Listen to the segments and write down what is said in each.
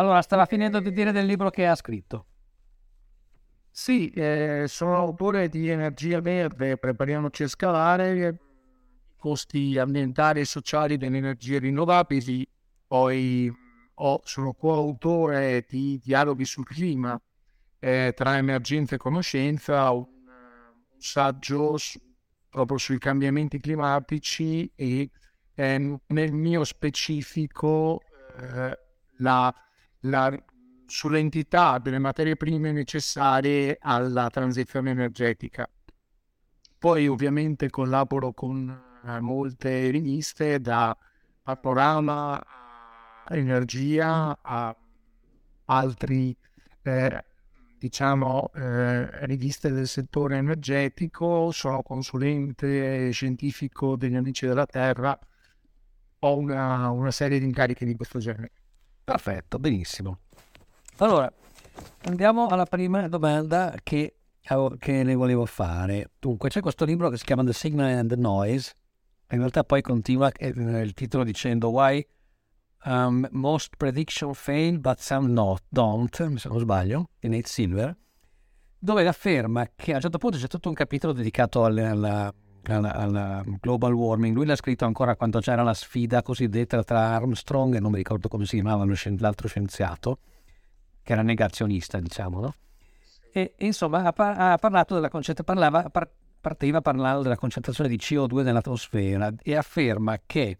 Allora, stava finendo di dire del libro che ha scritto. Sì, eh, sono autore di Energia Verde, prepariamoci a scalare i costi ambientali e sociali delle energie rinnovabili, poi ho, sono coautore di Dialoghi sul clima, eh, tra emergenza e conoscenza, un, un saggio su, proprio sui cambiamenti climatici e eh, nel mio specifico eh, la, la, sull'entità delle materie prime necessarie alla transizione energetica. Poi ovviamente collaboro con eh, molte riviste da Panorama a Energia a altri eh, diciamo eh, riviste del settore energetico, sono consulente scientifico degli Amici della Terra, ho una, una serie di incarichi di questo genere. Perfetto, benissimo. Allora, andiamo alla prima domanda che, che le volevo fare. Dunque, c'è questo libro che si chiama The Signal and the Noise. In realtà poi continua eh, il titolo dicendo Why um, Most Prediction Fail but Some not, Don't, se non sbaglio, di Nate Silver, dove afferma che a un certo punto c'è tutto un capitolo dedicato alla, alla, alla, alla global warming. Lui l'ha scritto ancora quando c'era la sfida cosiddetta tra Armstrong e non mi ricordo come si chiamava l'altro scienziato che era negazionista, diciamo, no? E insomma ha, par- ha parlato della concentrazione, parlava, par- partiva parlando della concentrazione di CO2 nell'atmosfera e afferma che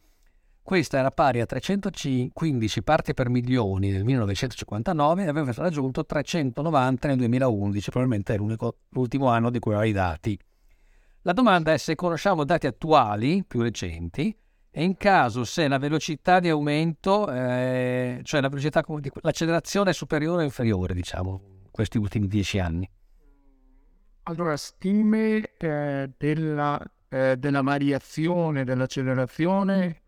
questa era pari a 315 parti per milioni nel 1959 e aveva raggiunto 390 nel 2011, probabilmente è l'ultimo anno di cui ha i dati. La domanda è se conosciamo dati attuali, più recenti, e in caso se la velocità di aumento, eh, cioè la velocità, l'accelerazione è superiore o inferiore, diciamo, questi ultimi dieci anni? Allora, stime eh, della, eh, della, variazione dell'accelerazione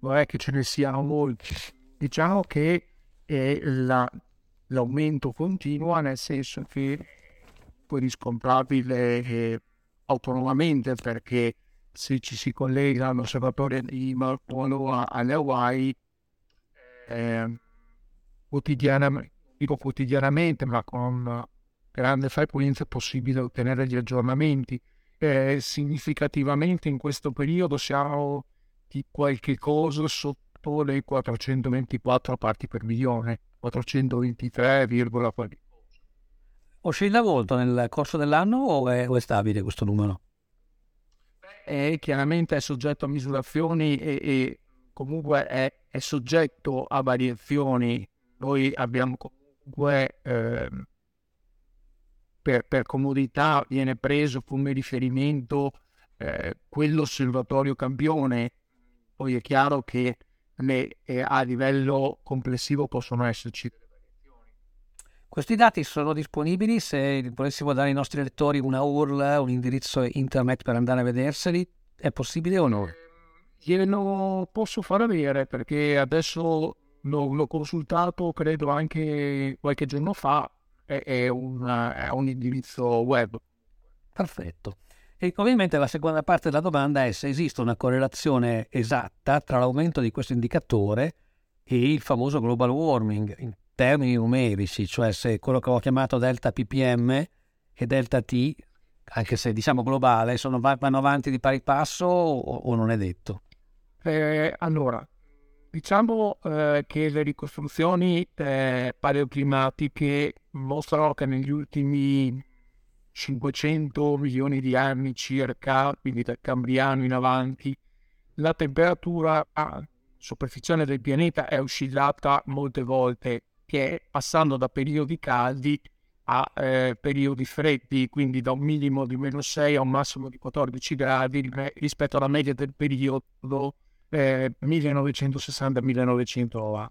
è che ce ne siano molti. Diciamo che è la, l'aumento continua, nel senso che può riscontrabile eh, autonomamente perché se ci si collega all'osservatorio di Mauna alle Hawaii eh, quotidianamente, dico quotidianamente, ma con grande frequenza è possibile ottenere gli aggiornamenti. Eh, significativamente in questo periodo siamo di qualche cosa sotto le 424 parti per milione, 423, qualche Oscilla molto nel corso dell'anno o è, o è stabile questo numero? è chiaramente è soggetto a misurazioni e, e comunque è, è, soggetto a variazioni. Noi abbiamo comunque eh, per, per, comodità viene preso come riferimento eh, quell'osservatorio campione. Poi è chiaro che le, eh, a livello complessivo possono esserci delle questi dati sono disponibili se volessimo dare ai nostri lettori una URL, un indirizzo internet per andare a vederseli, è possibile o no? Glielo posso far avere perché adesso l'ho, l'ho consultato, credo anche qualche giorno fa, è, è, un, è un indirizzo web. Perfetto. E ovviamente la seconda parte della domanda è se esiste una correlazione esatta tra l'aumento di questo indicatore e il famoso global warming termini numerici, cioè se quello che ho chiamato delta ppm e delta t, anche se diciamo globale, sono, vanno avanti di pari passo o, o non è detto? Eh, allora, diciamo eh, che le ricostruzioni eh, paleoclimatiche mostrano che negli ultimi 500 milioni di anni circa, quindi dal Cambriano in avanti, la temperatura a superficie del pianeta è oscillata molte volte che passando da periodi caldi a eh, periodi freddi, quindi da un minimo di meno 6 a un massimo di 14 gradi rispetto alla media del periodo eh, 1960-1990.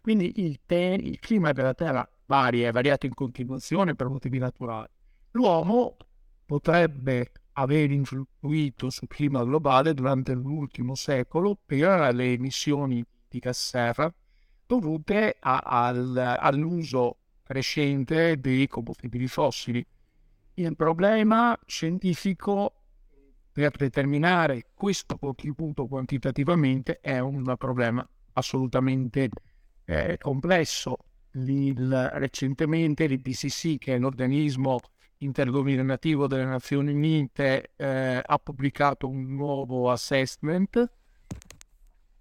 Quindi il, te- il, clima della Terra varia, è variato in continuazione per motivi naturali. L'uomo potrebbe aver influito sul clima globale durante l'ultimo secolo per le emissioni di gas serra dovute a, al, all'uso crescente dei combustibili fossili. Il problema scientifico per determinare questo contributo quantitativamente è un problema assolutamente è complesso. Il, recentemente l'IPCC, che è l'organismo intergovernativo delle Nazioni Unite, eh, ha pubblicato un nuovo assessment.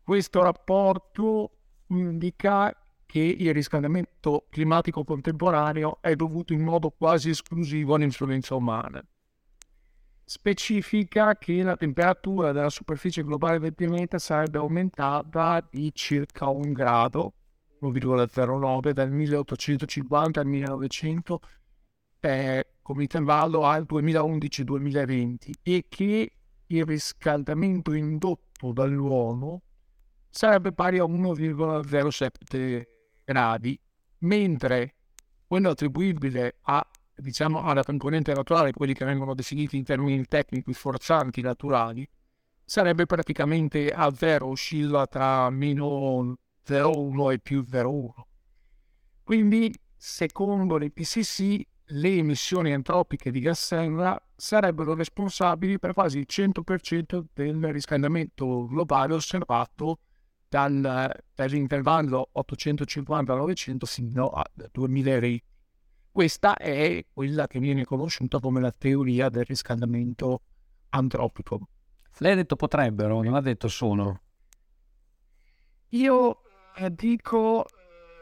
Questo rapporto indica che il riscaldamento climatico contemporaneo è dovuto in modo quasi esclusivo all'influenza umana. Specifica che la temperatura della superficie globale del pianeta sarebbe aumentata di circa un grado, 1,09, dal 1850 al 1900 per, come intervallo al 2011-2020 e che il riscaldamento indotto dall'uomo sarebbe pari a 1,07 gradi, mentre quello attribuibile a, diciamo, alla componente naturale, quelli che vengono definiti in termini tecnici forzanti naturali, sarebbe praticamente a zero, oscilla tra meno 0,1 e più 0,1. Quindi, secondo l'IPCC, le emissioni antropiche di gas serra sarebbero responsabili per quasi il 100% del riscaldamento globale osservato dal, dall'intervallo 850-900 fino al 2020. Questa è quella che viene conosciuta come la teoria del riscaldamento antropico. Lei ha detto potrebbero, non ha detto sono. Io eh, dico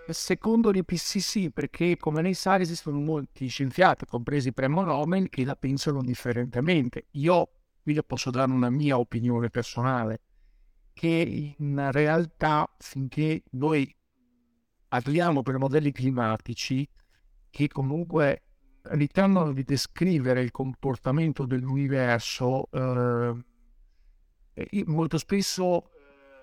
eh, secondo l'IPCC perché come lei sa esistono molti scienziati, compresi Premo Nobel, che la pensano differentemente. Io qui le posso dare una mia opinione personale che in realtà finché noi parliamo per modelli climatici che comunque ritengono di descrivere il comportamento dell'universo eh, molto spesso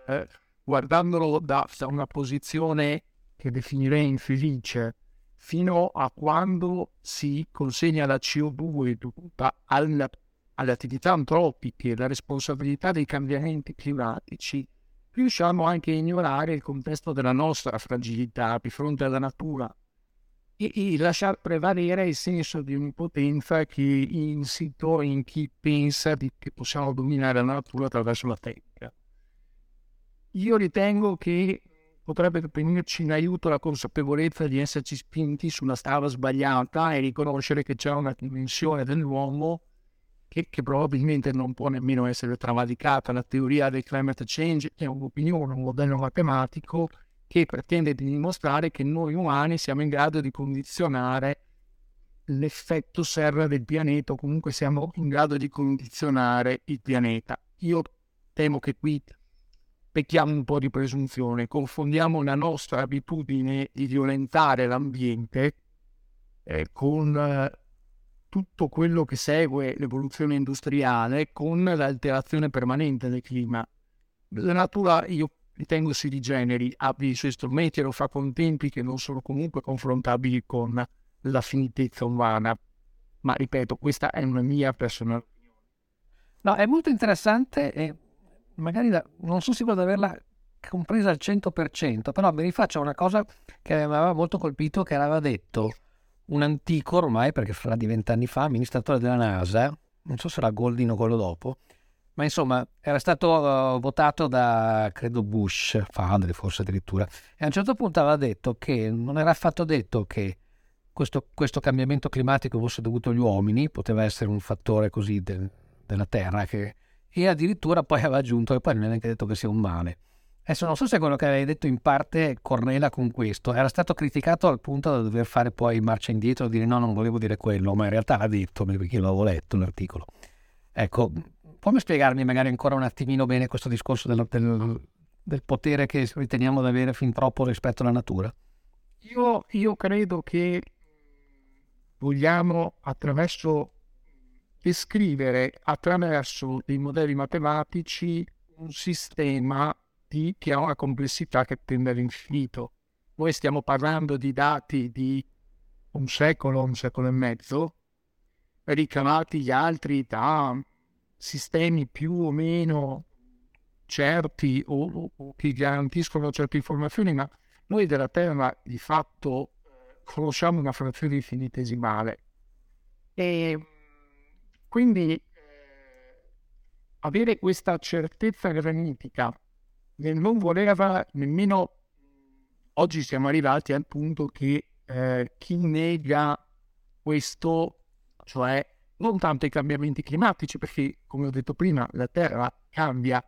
eh, guardandolo da, da, una posizione che definirei infelice fino a quando si consegna la CO2 dovuta al alle attività antropiche, la responsabilità dei cambiamenti climatici, riusciamo anche a ignorare il contesto della nostra fragilità di fronte alla natura e, e lasciar prevalere il senso di onnipotenza che è insito in chi pensa di, che possiamo dominare la natura attraverso la tecnica. Io ritengo che potrebbe venirci in aiuto la consapevolezza di esserci spinti sulla strada sbagliata e riconoscere che c'è una dimensione dell'uomo che, che, probabilmente non può nemmeno essere travalicata. La teoria del climate change è un'opinione, un modello matematico che pretende di dimostrare che noi umani siamo in grado di condizionare l'effetto serra del pianeta o comunque siamo in grado di condizionare il pianeta. Io temo che qui pecchiamo un po' di presunzione, confondiamo la nostra abitudine di violentare l'ambiente eh, con eh, tutto quello che segue l'evoluzione industriale con l'alterazione permanente del clima. La natura, io ritengo, si rigeneri, abbia i suoi strumenti e lo fa con tempi che non sono comunque confrontabili con la finitezza umana. Ma ripeto, questa è una mia personale opinione. No, è molto interessante e magari da, non sono sicuro di averla compresa al 100%, però mi rifaccio una cosa che mi aveva molto colpito, che aveva detto un antico ormai, perché farà di vent'anni fa, amministratore della NASA, non so se era Goldin o quello dopo, ma insomma era stato uh, votato da, credo, Bush, padre forse addirittura, e a un certo punto aveva detto che non era affatto detto che questo, questo cambiamento climatico fosse dovuto agli uomini, poteva essere un fattore così de, della Terra, che, e addirittura poi aveva aggiunto che poi non è neanche detto che sia un male. Adesso non so se quello che avevi detto in parte correla con questo. Era stato criticato al punto da dover fare poi marcia indietro e dire no, non volevo dire quello, ma in realtà l'ha detto perché l'avevo letto l'articolo. Ecco, puoi spiegarmi magari ancora un attimino bene questo discorso del, del, del potere che riteniamo di avere fin troppo rispetto alla natura? Io, io credo che vogliamo attraverso descrivere attraverso dei modelli matematici un sistema dati che ha una complessità che tende all'infinito. Noi stiamo parlando di dati di un secolo, un secolo e mezzo, ricavati gli altri da sistemi più o meno certi o, o che garantiscono certe informazioni, ma noi della Terra di fatto conosciamo una frazione infinitesimale. E quindi eh, avere questa certezza granitica non voleva nemmeno oggi siamo arrivati al punto che eh, chi nega questo, cioè non tanto i cambiamenti climatici, perché come ho detto prima, la Terra cambia,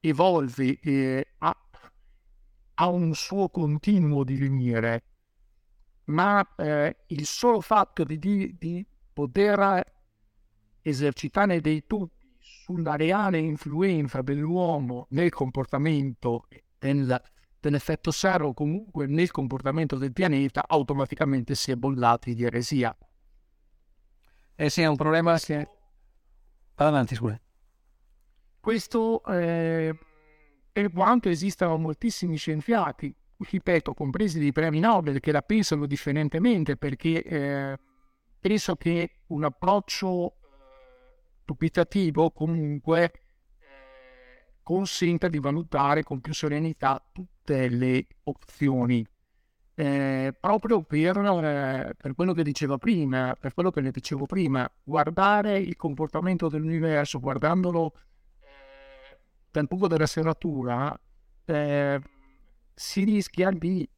evolve, eh, ha, ha, un suo continuo divenire, ma eh, il solo fatto di, di, di poter esercitare dei dubbi sulla reale influenza dell'uomo nel comportamento del, dell'effetto serra o comunque nel comportamento del pianeta, automaticamente si è bollati di eresia. Eh sì, è un problema che... Vado avanti, scusa. Questo eh, per quanto esistano moltissimi scienziati, ripeto, compresi dei premi Nobel, che la pensano differentemente, perché eh, penso che un approccio dubitativo comunque eh, consenta di valutare con più serenità tutte le opzioni. Eh, proprio per, eh, per, quello che dicevo prima, per quello che ne dicevo prima, guardare il comportamento dell'universo, guardandolo eh, dal punto della serratura, eh, si rischia di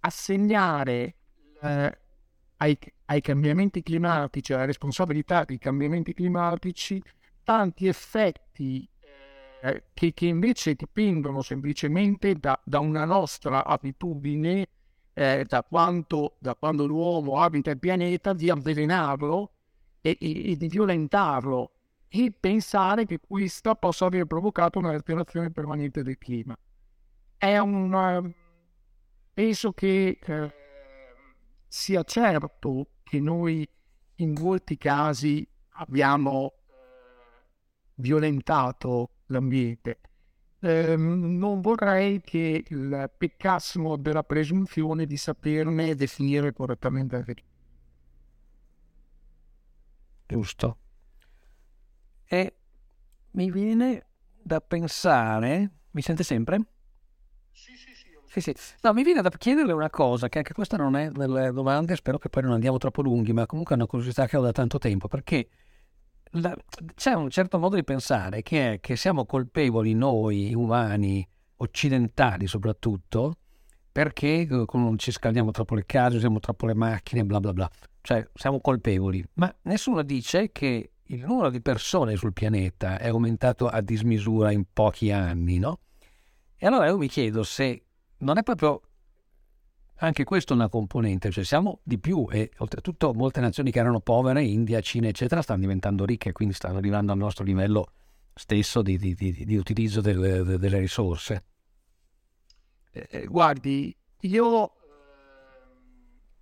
assegnare ai, ai cambiamenti climatici, alla responsabilità dei cambiamenti climatici, tanti effetti eh, che, che, invece dipendono semplicemente da, da una nostra abitudine, eh, da, quanto, da, quando l'uomo abita il pianeta, di avvelenarlo e, e, e, di violentarlo e pensare che questa possa aver provocato una alterazione permanente del clima. È una... penso che... Eh, sia certo che noi in molti casi abbiamo eh, violentato l'ambiente. Eh, non vorrei che il peccassimo della presunzione di saperne definire correttamente la verità. Giusto. E mi viene da pensare, mi sente sempre? Sì, sì. No, mi viene da chiederle una cosa, che anche questa non è nelle domande, spero che poi non andiamo troppo lunghi, ma comunque è una curiosità che ho da tanto tempo, perché la, c'è un certo modo di pensare che è che siamo colpevoli noi umani, occidentali soprattutto, perché eh, ci scaldiamo troppo le case, usiamo troppo le macchine, bla bla bla. Cioè, siamo colpevoli. Ma nessuno dice che il numero di persone sul pianeta è aumentato a dismisura in pochi anni, no? E allora io mi chiedo se non è proprio anche questo una componente, cioè siamo di più e oltretutto molte nazioni che erano povere, India, Cina, eccetera, stanno diventando ricche quindi stanno arrivando al nostro livello stesso di, di, di, di utilizzo delle, delle risorse. Eh, eh guardi, io eh,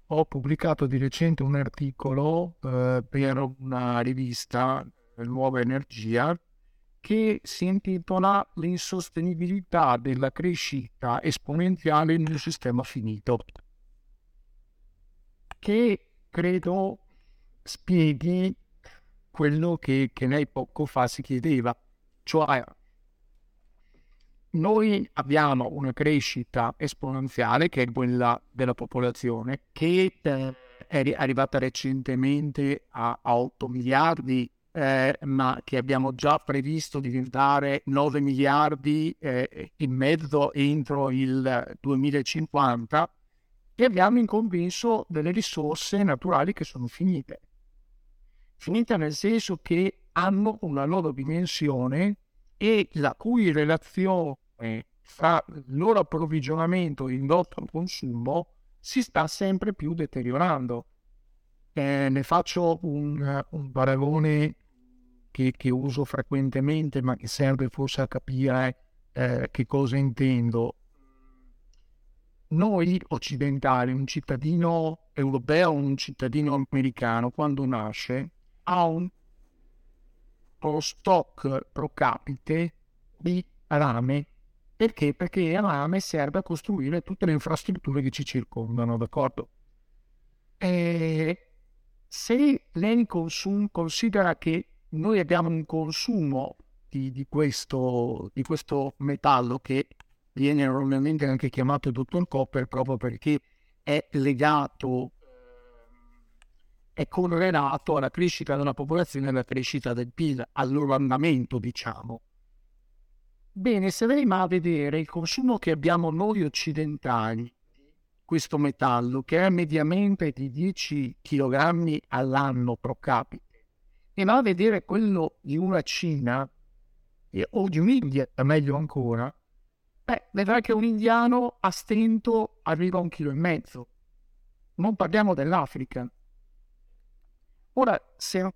ho pubblicato di recente un articolo eh, per una rivista, Nuova Energia, che si intitola L'insostenibilità della crescita esponenziale nel sistema finito, che credo spieghi quello che, che lei poco fa si chiedeva, cioè noi abbiamo una crescita esponenziale che è quella della popolazione che eh, è arrivata recentemente a, a 8 miliardi eh, ma che abbiamo già previsto diventare 9 miliardi eh, in mezzo entro il 2050 e abbiamo in compenso delle risorse naturali che sono finite. Finite nel senso che hanno una loro dimensione e la cui relazione fra il loro approvvigionamento e il nostro consumo si sta sempre più deteriorando. Eh, ne faccio un, un paragone che, che, uso frequentemente, ma che serve forse a capire eh, che cosa intendo. Noi occidentali, un cittadino europeo, un cittadino americano, quando nasce, ha un stock pro capite di rame. Perché? Perché il rame serve a costruire tutte le infrastrutture che ci circondano, d'accordo? E se lei consum- considera che noi abbiamo un consumo di, di, questo, di questo metallo che viene normalmente anche chiamato dottor copper proprio perché è legato, è correlato alla crescita della popolazione alla crescita del PIL, al loro andamento, diciamo. Bene, se lei va a vedere il consumo che abbiamo noi occidentali, questo metallo, che è mediamente di 10 kg all'anno pro capite, e va a vedere quello di una Cina o di un'India, meglio ancora, beh, vedrà che un indiano a stento arriva a un chilo e mezzo. Non parliamo dell'Africa. Ora, se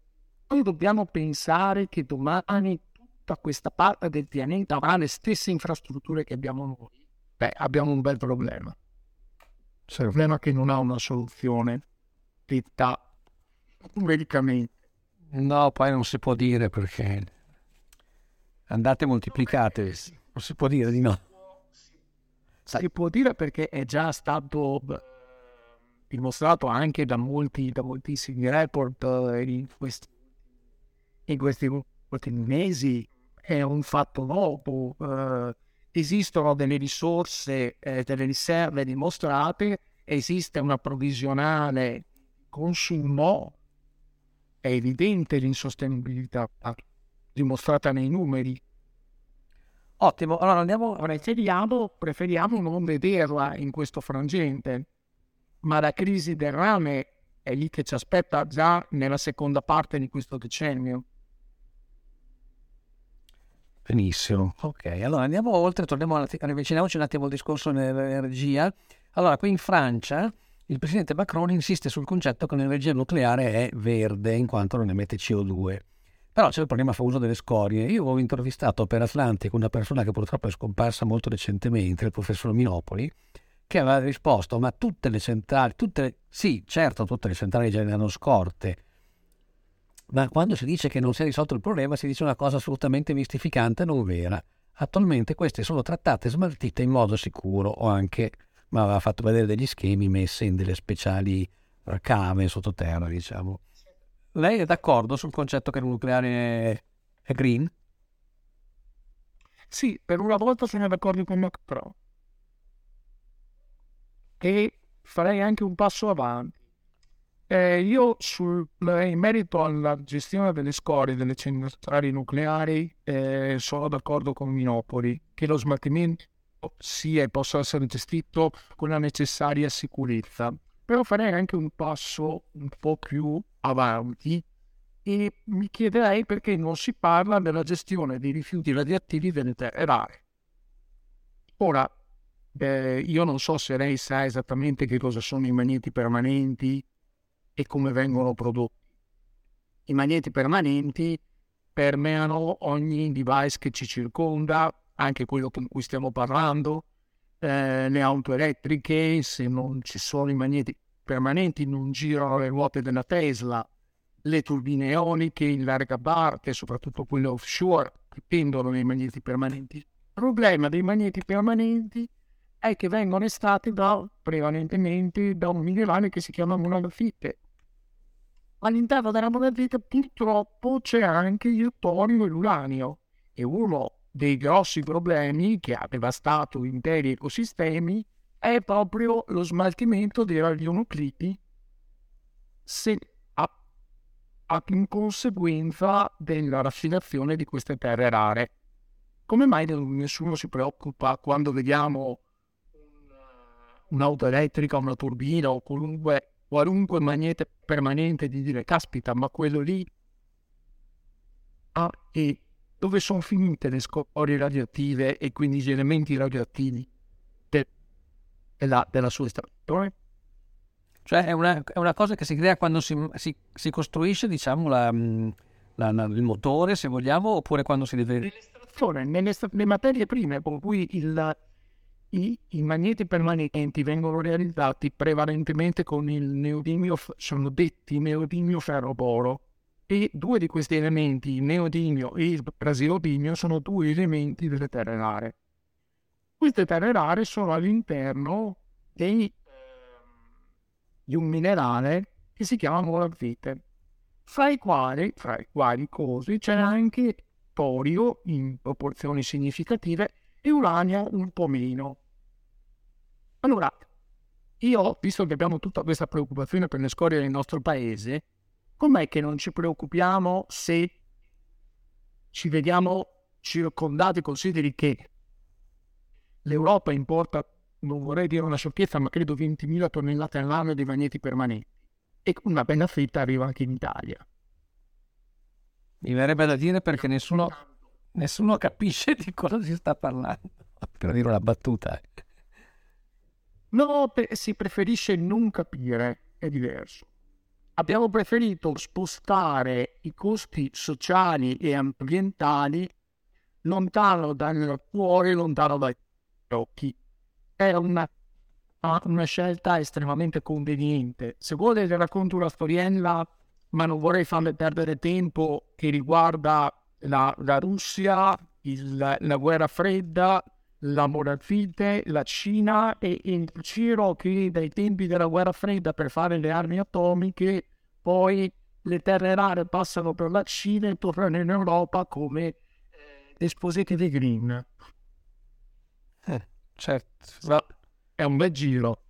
noi dobbiamo pensare che domani tutta questa parte del pianeta avrà le stesse infrastrutture che abbiamo noi, beh, abbiamo un bel problema. C'è un problema che non ha una soluzione detta numericamente. No, poi non si può dire perché andate moltiplicate, non si può dire di no. Si può dire perché è già stato dimostrato anche da molti, da moltissimi report eh, in questi, in questi ultimi mesi, è un fatto nuovo. Uh, esistono delle risorse, eh, delle riserve dimostrate, esiste una provvisionale consumo, è evidente l'insostenibilità dimostrata nei numeri. Ottimo, allora andiamo... Preferiamo, preferiamo non vederla in questo frangente ma la crisi del rame è lì che ci aspetta già nella seconda parte di questo decennio. Benissimo, ok, allora andiamo oltre, torniamo a avviciniamoci un attimo al discorso dell'energia. Allora, qui in Francia il presidente Macron insiste sul concetto che l'energia nucleare è verde in quanto non emette CO2. Però c'è il problema famoso delle scorie. Io ho intervistato per Atlantic una persona che purtroppo è scomparsa molto recentemente, il professor Minopoli, che aveva risposto, ma tutte le centrali, tutte, sì, certo, tutte le centrali generano scorte, ma quando si dice che non si è risolto il problema si dice una cosa assolutamente mistificante non vera. Attualmente queste sono trattate e smaltite in modo sicuro o anche, ma aveva fatto vedere degli schemi messi in delle speciali cave sottoterra, diciamo. Lei è d'accordo sul concetto che il nucleare è green? Sì, per una volta sono d'accordo con Macron e farei anche un passo avanti. Eh, io sul, in merito alla gestione delle scorie delle centrali nucleari eh, sono d'accordo con Minopoli che lo smaltimento sia e possa essere gestito con la necessaria sicurezza, però farei anche un passo un po' più avanti e mi chiederei perché non si parla della gestione dei rifiuti radioattivi delle terre rare. Ora, eh, io non so se lei sa esattamente che cosa sono i magneti permanenti e come vengono prodotti. I magneti permanenti permeano ogni device che ci circonda, anche quello con cui stiamo parlando, eh, le auto elettriche, se non ci sono i magneti permanenti non girano le ruote della Tesla, le turbine eoliche in larga parte, soprattutto quelle offshore, dipendono dai magneti permanenti. Il problema dei magneti permanenti è che vengono estratti da, prevalentemente da un minerale che si chiama monazite. All'interno della monazite purtroppo c'è anche il torio e l'uranio e uno dei grossi problemi che ha devastato interi ecosistemi è proprio lo smaltimento dei radionuclidi se, a, a, in conseguenza della raffinazione di queste terre rare. Come mai nessuno si preoccupa quando vediamo un'auto elettrica, una turbina o qualunque, qualunque magnete permanente di dire caspita, ma quello lì ah, e dove sono finite le scorie radioattive e quindi gli elementi radioattivi de, della, della sua estrazione? Cioè è una, è una, cosa che si crea quando si, si, si costruisce, diciamo, la, la, la, il motore, se vogliamo, oppure quando si deve... Nell'estrazione, nelle, le materie prime con cui il, i, I, magneti permanenti vengono realizzati prevalentemente con il neodimio, sono detti neodimio ferroboro e due di questi elementi, il neodimio e il prasilodimio, sono due elementi delle terre rare. Queste terre rare sono all'interno dei, di un minerale che si chiama molavite, fra i quali, fra i quali cosi, c'è anche torio in proporzioni significative e uranio un po' meno. Allora, io, visto che abbiamo tutta questa preoccupazione per le scorie del nostro paese, com'è che non ci preoccupiamo se ci vediamo circondati, consideri che l'Europa importa, non vorrei dire una sciocchezza, ma credo 20.000 tonnellate all'anno di magneti permanenti e una bella fetta arriva anche in Italia. Mi verrebbe da dire perché nessuno, nessuno capisce di cosa si sta parlando, per dire una battuta. No, si preferisce non capire, è diverso. Abbiamo preferito spostare i costi sociali e ambientali lontano dal cuore, lontano dai occhi. È una, una scelta estremamente conveniente. Se vuole le racconto una storiella, ma non vorrei farle perdere tempo, che riguarda la, la Russia, il, la guerra fredda, la monarchite, la Cina e il giro che dai tempi della guerra fredda per fare le armi atomiche, poi le terre rare passano per la Cina e tornano in Europa come eh, dispositivi green. Eh, certo, è un bel giro.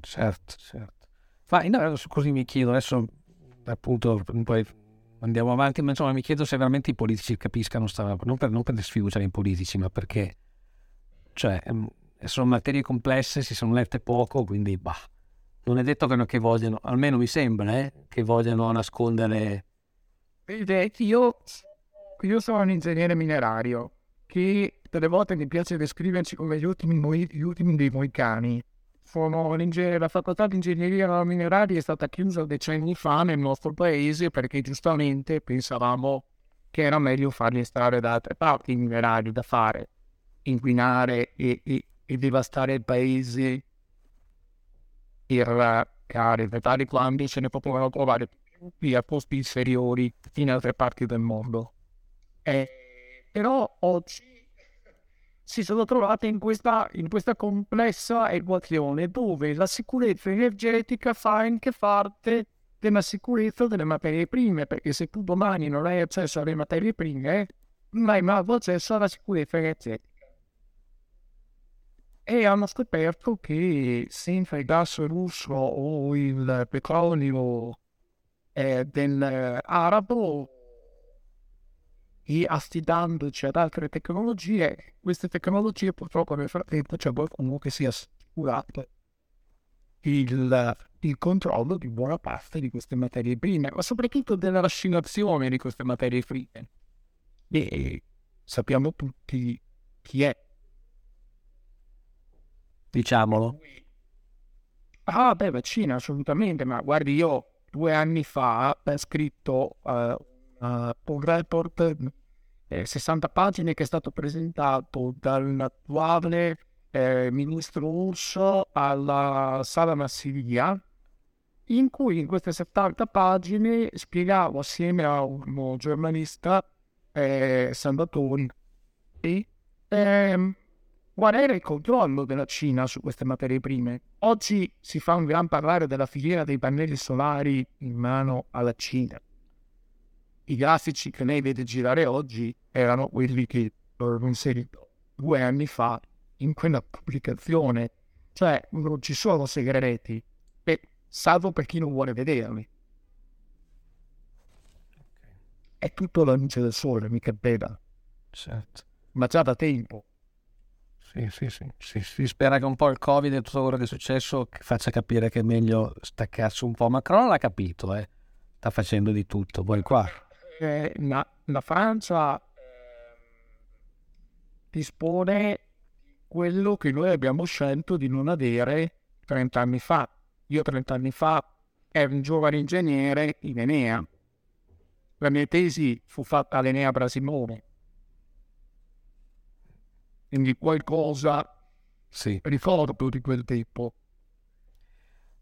Certo, certo. Ma no, così mi chiedo adesso, appunto, poi andiamo avanti, ma insomma mi chiedo se veramente i politici capiscano, sta, non per, non per sfiduciare i politici, ma perché cioè, ehm, sono materie complesse, si sono lette poco, quindi bah, non è detto che, che vogliano, almeno mi sembra, eh, che vogliano nascondere. Io, io sono un ingegnere minerario che delle volte mi piace descriverci come gli ultimi, gli ultimi dei moicani. La facoltà di ingegneria mineraria è stata chiusa decenni fa nel nostro paese perché giustamente pensavamo che era meglio farli stare da altre parti i minerari da fare inquinare e, e, e devastare il paese per creare tali quando se ne potevano trovare più a posti inferiori in altre parti del mondo. Eh, però oggi si sono trovate in questa, in questa complessa equazione dove la sicurezza energetica fa anche parte della sicurezza delle materie prime, perché se tu domani non hai accesso alle materie prime, non hai mai accesso alla sicurezza energetica e hanno scoperto che senza il gas russo o il petrolio eh, dell'arabo e affidandoci ad altre tecnologie, queste tecnologie purtroppo nel frattempo c'è qualcuno che si è assicurato il, il, controllo di buona parte di queste materie prime, ma soprattutto della raffinazione di queste materie prime. E sappiamo tutti chi è diciamolo. Ah, beh, vaccina, assolutamente, ma guardi, io due anni fa ho scritto uh, uh, un report, eh, 60 pagine, che è stato presentato dall'attuale eh, ministro Urso alla Sala Massilia, in cui in queste 70 pagine spiegavo assieme a un giornalista, eh, Salvatori, e, ehm, qual era il controllo della Cina su queste materie prime. Oggi si fa un gran parlare della filiera dei pannelli solari in mano alla Cina. I grafici che lei vede girare oggi erano quelli che avevo inserito due anni fa in quella pubblicazione. Cioè, non ci sono segreti, e, salvo per chi non vuole vederli. È tutto la luce del sole, mica bella. Certo. Ma già da tempo. Sì, sì, sì, sì, Si spera che un po' il Covid e tutto quello che è successo faccia capire che è meglio staccarsi un po'. Macron l'ha capito, eh. sta facendo di tutto. Poi qua. Eh, la, la, Francia eh, dispone quello che noi abbiamo scelto di non avere 30 anni fa. Io 30 anni fa ero un giovane ingegnere in Enea. La mia tesi fu fatta all'Enea Brasimone quindi qualcosa sì. ricordo di quel tempo.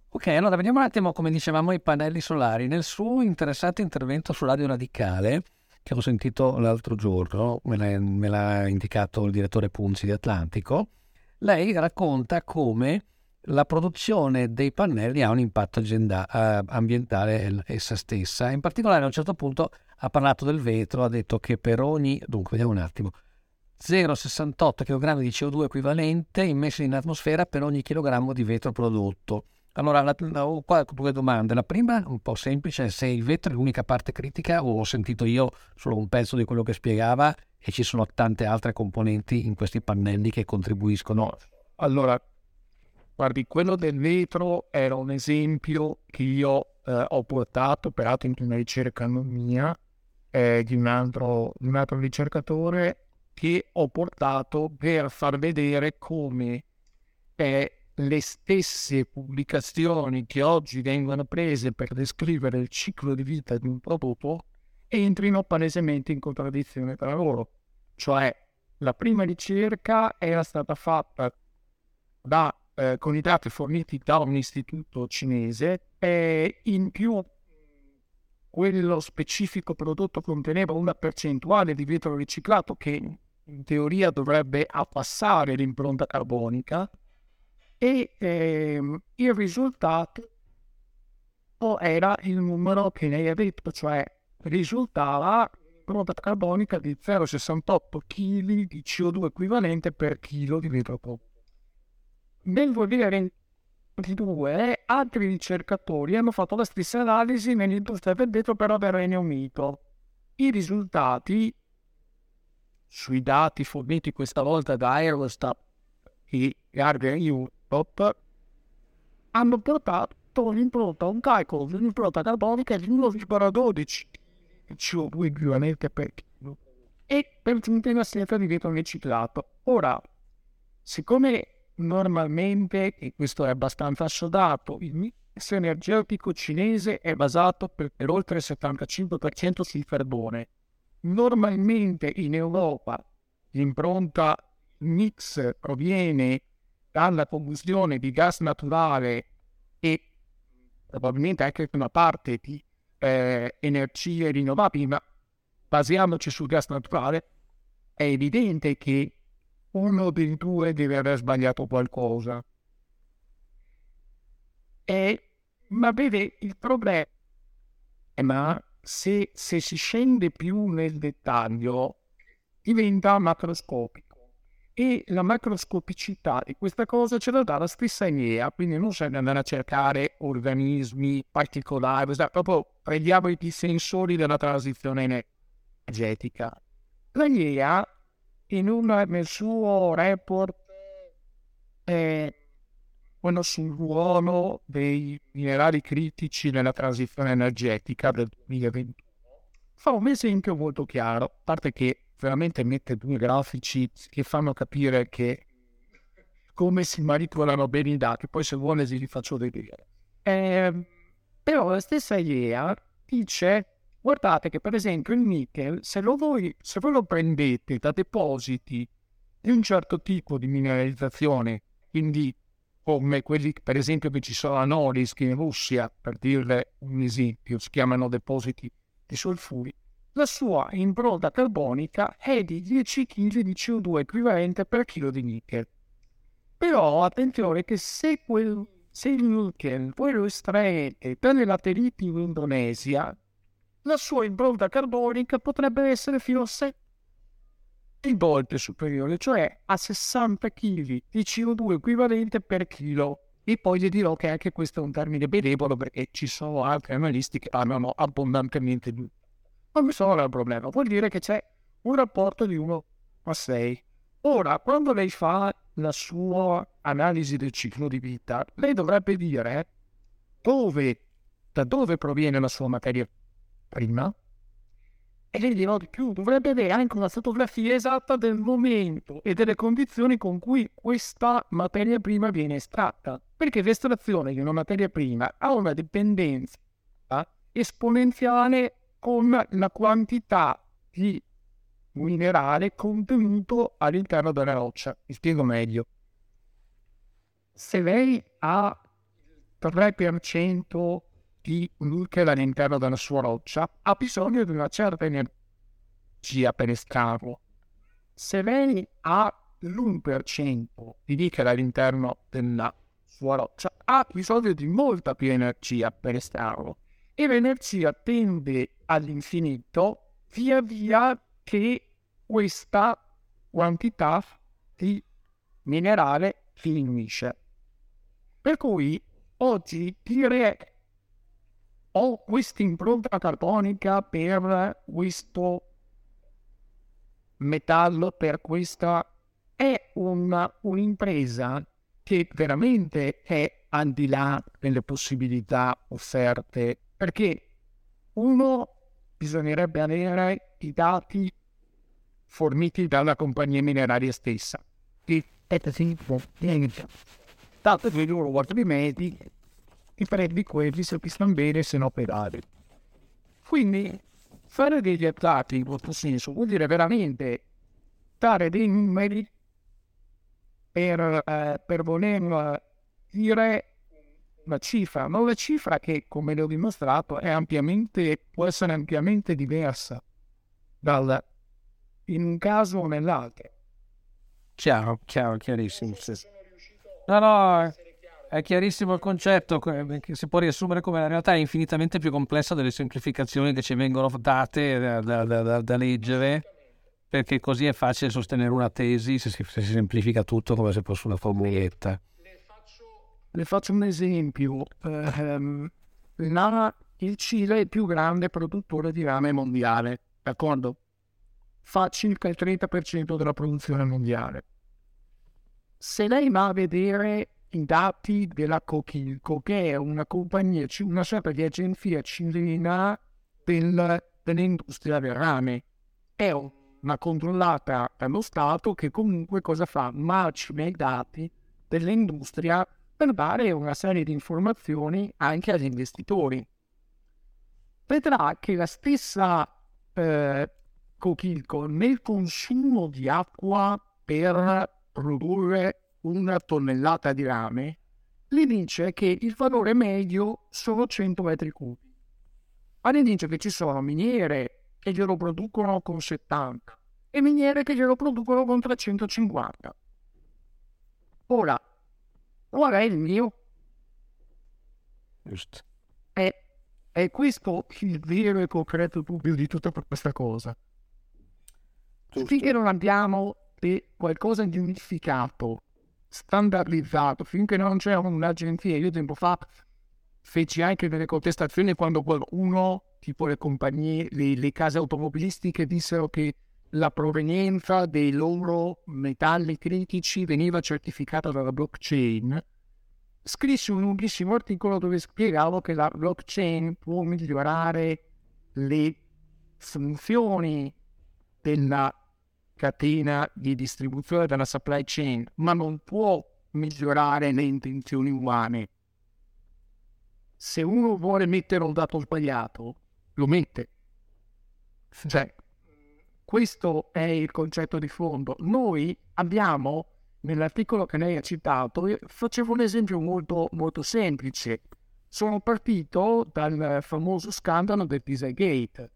Ok, allora vediamo un attimo come dicevamo i pannelli solari. Nel suo interessante intervento su Radio Radicale, che ho sentito l'altro giorno, me l'ha, me l'ha indicato il direttore Punzi di Atlantico, lei racconta come la produzione dei pannelli ha un impatto agenda, ambientale essa stessa. In particolare a un certo punto ha parlato del vetro, ha detto che per ogni... Dunque, vediamo un attimo. 0,68 kg di CO2 equivalente immessi in atmosfera per ogni chilogrammo di vetro prodotto. Allora, la, la, ho qua due domande. La prima, un po' semplice, se il vetro è l'unica parte critica o ho sentito io solo un pezzo di quello che spiegava e ci sono tante altre componenti in questi pannelli che contribuiscono. Allora, guardi, quello del vetro era un esempio che io eh, ho portato, peraltro in una ricerca mia, eh, di, un altro, di un altro ricercatore, che ho portato per far vedere come eh, le stesse pubblicazioni che oggi vengono prese per descrivere il ciclo di vita di un prodotto entrino palesemente in contraddizione tra loro. Cioè, la prima ricerca era stata fatta da, eh, con i dati forniti da un istituto cinese e in più quello specifico prodotto conteneva una percentuale di vetro riciclato che in teoria dovrebbe abbassare l'impronta carbonica e ehm, il risultato era il numero che lei ha detto, cioè risultava l'impronta carbonica di 0,68 kg di CO2 equivalente per chilo di vetro. Nel 2022 altri ricercatori hanno fatto la stessa analisi nell'industria del vetro però del Regno Unito. I risultati sui dati forniti questa volta da Aerostat e Guardian Europe hanno portato un'impronta, un calcolo di un'impronta carbonica di 1,12 CO2 equivalente per chilo e per giunta scelta di vetro riciclato. Ora, siccome normalmente, e questo è abbastanza assodato, il mix energetico cinese è basato per, per oltre il 75% sul carbone Normalmente in Europa l'impronta mix proviene dalla combustione di gas naturale e probabilmente anche una parte di eh, energie rinnovabili, ma basiamoci sul gas naturale, è evidente che uno dei due deve aver sbagliato qualcosa. E, ma vede, il problema se, se si scende più nel dettaglio, diventa macroscopico. E la macroscopicità di questa cosa ce la dà la stessa INEA, quindi non serve andare a cercare organismi particolari, cioè proprio prendiamo i sensori della transizione energetica. La INEA, in una, nel suo report eh, quello sul ruolo dei minerali critici nella transizione energetica del 2021, fa un esempio molto chiaro, a parte che veramente mette due grafici che fanno capire che come si manipolano bene i dati, poi se vuole li faccio vedere. Eh, però la stessa idea dice, guardate che per esempio il nickel, se, voi, se voi lo prendete da depositi di un certo tipo di mineralizzazione, quindi come quelli per esempio che ci sono a Norilsk in Russia, per dirle un esempio, si chiamano depositi di solfuri, la sua impronta carbonica è di 10 kg di CO2 equivalente per chilo di nickel. Però attenzione che se, quel, se il nickel voi lo estraete dalle lateriti in Indonesia, la sua impronta carbonica potrebbe essere fino a 7 volte superiore, cioè a 60 kg di CO2 equivalente per chilo. E poi gli dirò che anche questo è un termine benevolo perché ci sono altri analisti che parlano abbondantemente di Non mi sono il problema, vuol dire che c'è un rapporto di 1 a 6. Ora, quando lei fa la sua analisi del ciclo di vita, lei dovrebbe dire dove, da dove proviene la sua materia prima, e le dirò di più, dovrebbe avere anche una fotografia esatta del momento e delle condizioni con cui questa materia prima viene estratta, perché l'estrazione di una materia prima ha una dipendenza esponenziale con la quantità di minerale contenuto all'interno della roccia. Mi spiego meglio. Se lei ha 3% di nickel all'interno della sua roccia ha bisogno di una certa energia per estrarlo. Se lei ha l'1% di nickel all'interno della sua roccia ha bisogno di molta più energia per estrarlo e l'energia tende all'infinito via via che questa quantità di minerale diminuisce. Per cui oggi dire ho questa impronta carbonica per questo metallo per questa è una, un'impresa che veramente è al di là delle possibilità offerte perché uno bisognerebbe avere i dati forniti dalla compagnia mineraria stessa che è dato che i loro medi i prendi quelli se stanno bene se no pedali quindi fare degli attacchi in questo senso vuol dire veramente dare dei numeri per, eh, per voler dire una cifra, ma una cifra che, come le ho dimostrato, è ampiamente, può essere ampiamente diversa dal, in un caso o nell'altro. Chiaro, chiaro, chiarissimo. No, no, è chiarissimo il concetto che si può riassumere come la realtà è infinitamente più complessa delle semplificazioni che ci vengono date da, da, da, da leggere, perché così è facile sostenere una tesi se si, se si semplifica tutto come se fosse una formuletta. Le faccio un esempio. Eh, la, il Cile è il più grande produttore di rame mondiale, d'accordo? Fa circa il 30% della produzione mondiale. Se lei va a vedere i dati della Coquilco, che è una compagnia, una sorta di agenzia cilena del, dell'industria del rame, è una controllata dallo Stato che comunque cosa fa? Macina i dati dell'industria per dare una serie di informazioni anche agli investitori. Vedrà che la stessa eh, Coquilco nel consumo di acqua per produrre una tonnellata di rame, gli dice che il valore medio sono 100 metri cubi. Ma gli dice che ci sono miniere che glielo producono con 70 e miniere che glielo producono con 350. Ora, qual è il mio? Giusto. È, è questo il vero e concreto dubbio di tutta questa cosa. Giusto. Finché non abbiamo qualcosa di unificato standardizzato finché non c'è un'agenzia. Io tempo fa feci anche delle contestazioni quando qualcuno, tipo le compagnie, le, le case automobilistiche, dissero che la provenienza dei loro metalli critici veniva certificata dalla blockchain. Scrissi un lunghissimo articolo dove spiegavo che la blockchain può migliorare le funzioni della catena di distribuzione della supply chain, ma non può migliorare le intenzioni umane. Se uno vuole mettere un dato sbagliato, lo mette. Cioè, questo è il concetto di fondo. Noi abbiamo, nell'articolo che lei ha citato, facevo un esempio molto, molto semplice. Sono partito dal famoso scandalo del Dieselgate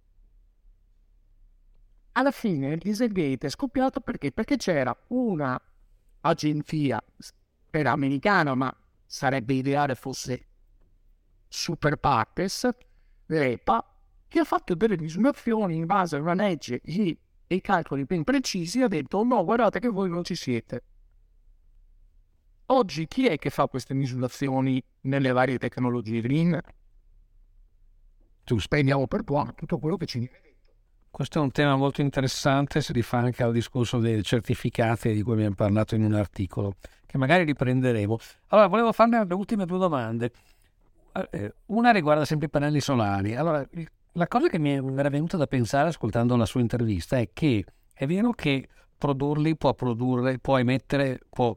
alla fine il Dieselgate è scoppiato perché? Perché c'era una agenzia, era americana, ma sarebbe ideale fosse super partes, l'EPA, che ha fatto delle misurazioni in base a una legge e dei calcoli ben precisi ha detto no, guardate che voi non ci siete. Oggi chi è che fa queste misurazioni nelle varie tecnologie green? Tu spendiamo per buono tutto quello che ci viene questo è un tema molto interessante, si rifà anche al discorso dei certificati di cui abbiamo parlato in un articolo, che magari riprenderemo. Allora, volevo farne le ultime due domande. Eh, una riguarda sempre i pannelli solari. Allora, la cosa che mi era venuta da pensare ascoltando la sua intervista è che è vero che produrli può produrre, può emettere, può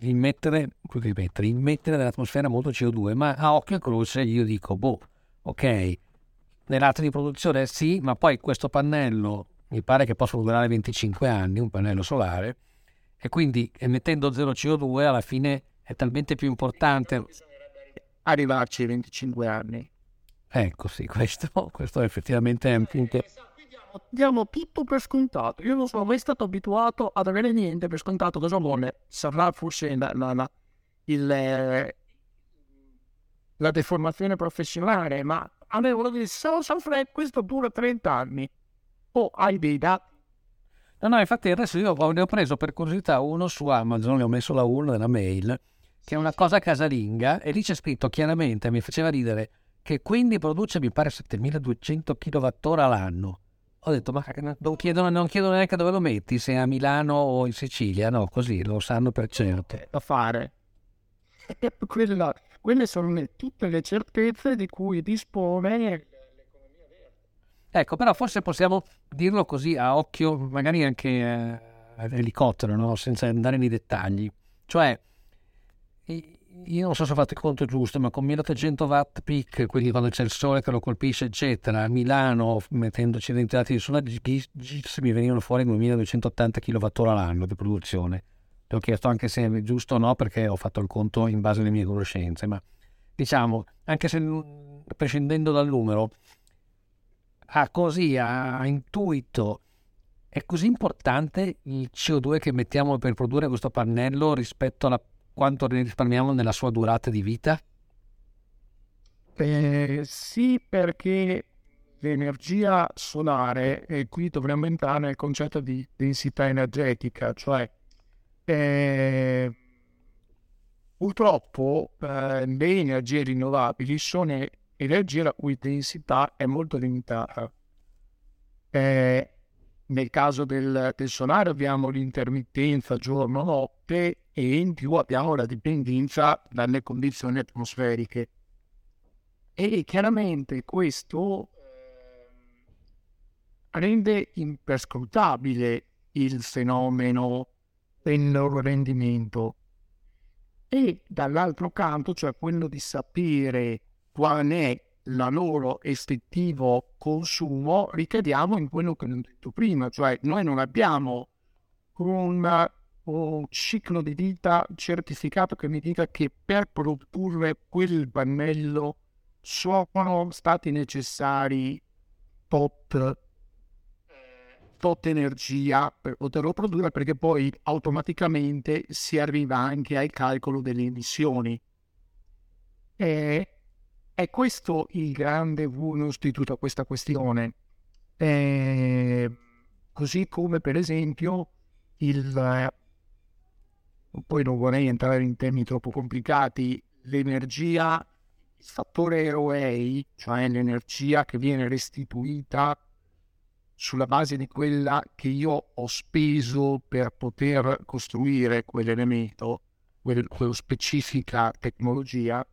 immettere, immettere, immettere nell'atmosfera molto CO2, ma a occhio e croce io dico, boh, ok, nell'arte di produzione sì, ma poi questo pannello mi pare che possa durare 25 anni, un pannello solare, e quindi emettendo zero CO2 alla fine è talmente più importante arrivarci ai 25 anni. Ecco sì, questo, questo effettivamente è un punto... Diamo tutto per scontato. Io non sono mai stato abituato ad avere niente per scontato. Cosa vuole? Sarà forse la, la, la, il, la deformazione professionale, ma avevano detto Sanfred questo dura 30 anni o oh, hai dei dati no no infatti adesso io ne ho preso per curiosità uno su Amazon ne ho messo la 1 nella mail che è una cosa casalinga e lì c'è scritto chiaramente mi faceva ridere che quindi produce mi pare 7200 kWh all'anno ho detto, ma non chiedono, non chiedono neanche dove lo metti, se a Milano o in Sicilia, no, così lo sanno per certo. Da fare. Quella, quelle sono le, tutte le certezze di cui dispone l'economia verde. Ecco, però forse possiamo dirlo così a occhio, magari anche eh, elicottero, no? senza andare nei dettagli. Cioè, io non so se ho fatto il conto giusto, ma con 1800 watt peak, quindi quando c'è il sole che lo colpisce, eccetera, a Milano, mettendoci dentro i dati di GIS, mi venivano fuori 2280 kWh all'anno di produzione. Ho chiesto anche se è giusto o no, perché ho fatto il conto in base alle mie conoscenze, ma diciamo, anche se prescindendo dal numero, a così, a intuito, è così importante il CO2 che mettiamo per produrre questo pannello rispetto alla quanto ne risparmiamo nella sua durata di vita? Eh, sì, perché l'energia solare, e qui dovremmo entrare nel concetto di densità energetica, cioè eh, purtroppo eh, le energie rinnovabili sono energie la cui densità è molto limitata. Eh, nel caso del, del solare abbiamo l'intermittenza giorno-notte e in più abbiamo la dipendenza dalle condizioni atmosferiche. E chiaramente questo eh, rende imperscrutabile il fenomeno del loro rendimento. E dall'altro canto, cioè quello di sapere qual è il loro effettivo consumo, ricadiamo in quello che ho detto prima, cioè noi non abbiamo un, un ciclo di vita certificato che mi dica che per produrre quel pannello sono stati necessari tot, tot energia per poterlo produrre perché poi automaticamente si arriva anche al calcolo delle emissioni. E è questo il grande vulnus di tutta questa questione. Eh, così come per esempio il... Poi non vorrei entrare in temi troppo complicati, l'energia, il fattore ROA, cioè l'energia che viene restituita sulla base di quella che io ho speso per poter costruire quell'elemento, quel, quella specifica tecnologia,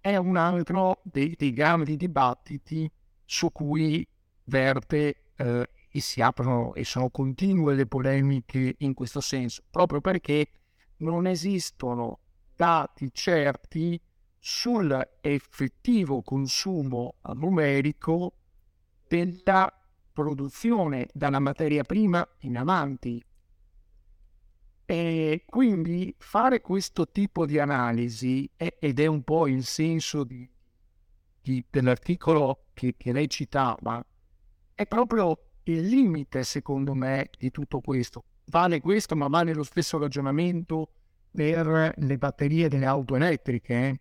è un altro dei, dei grandi dibattiti su cui verte eh, e si aprono e sono continue le polemiche in questo senso, proprio perché non esistono dati certi sull'effettivo consumo numerico della produzione dalla materia prima in avanti. E quindi fare questo tipo di analisi, è, ed è un po' il senso di, di, dell'articolo che, che lei citava, è proprio il limite, secondo me, di tutto questo. Vale questo, ma vale lo stesso ragionamento per le batterie delle auto elettriche. Eh?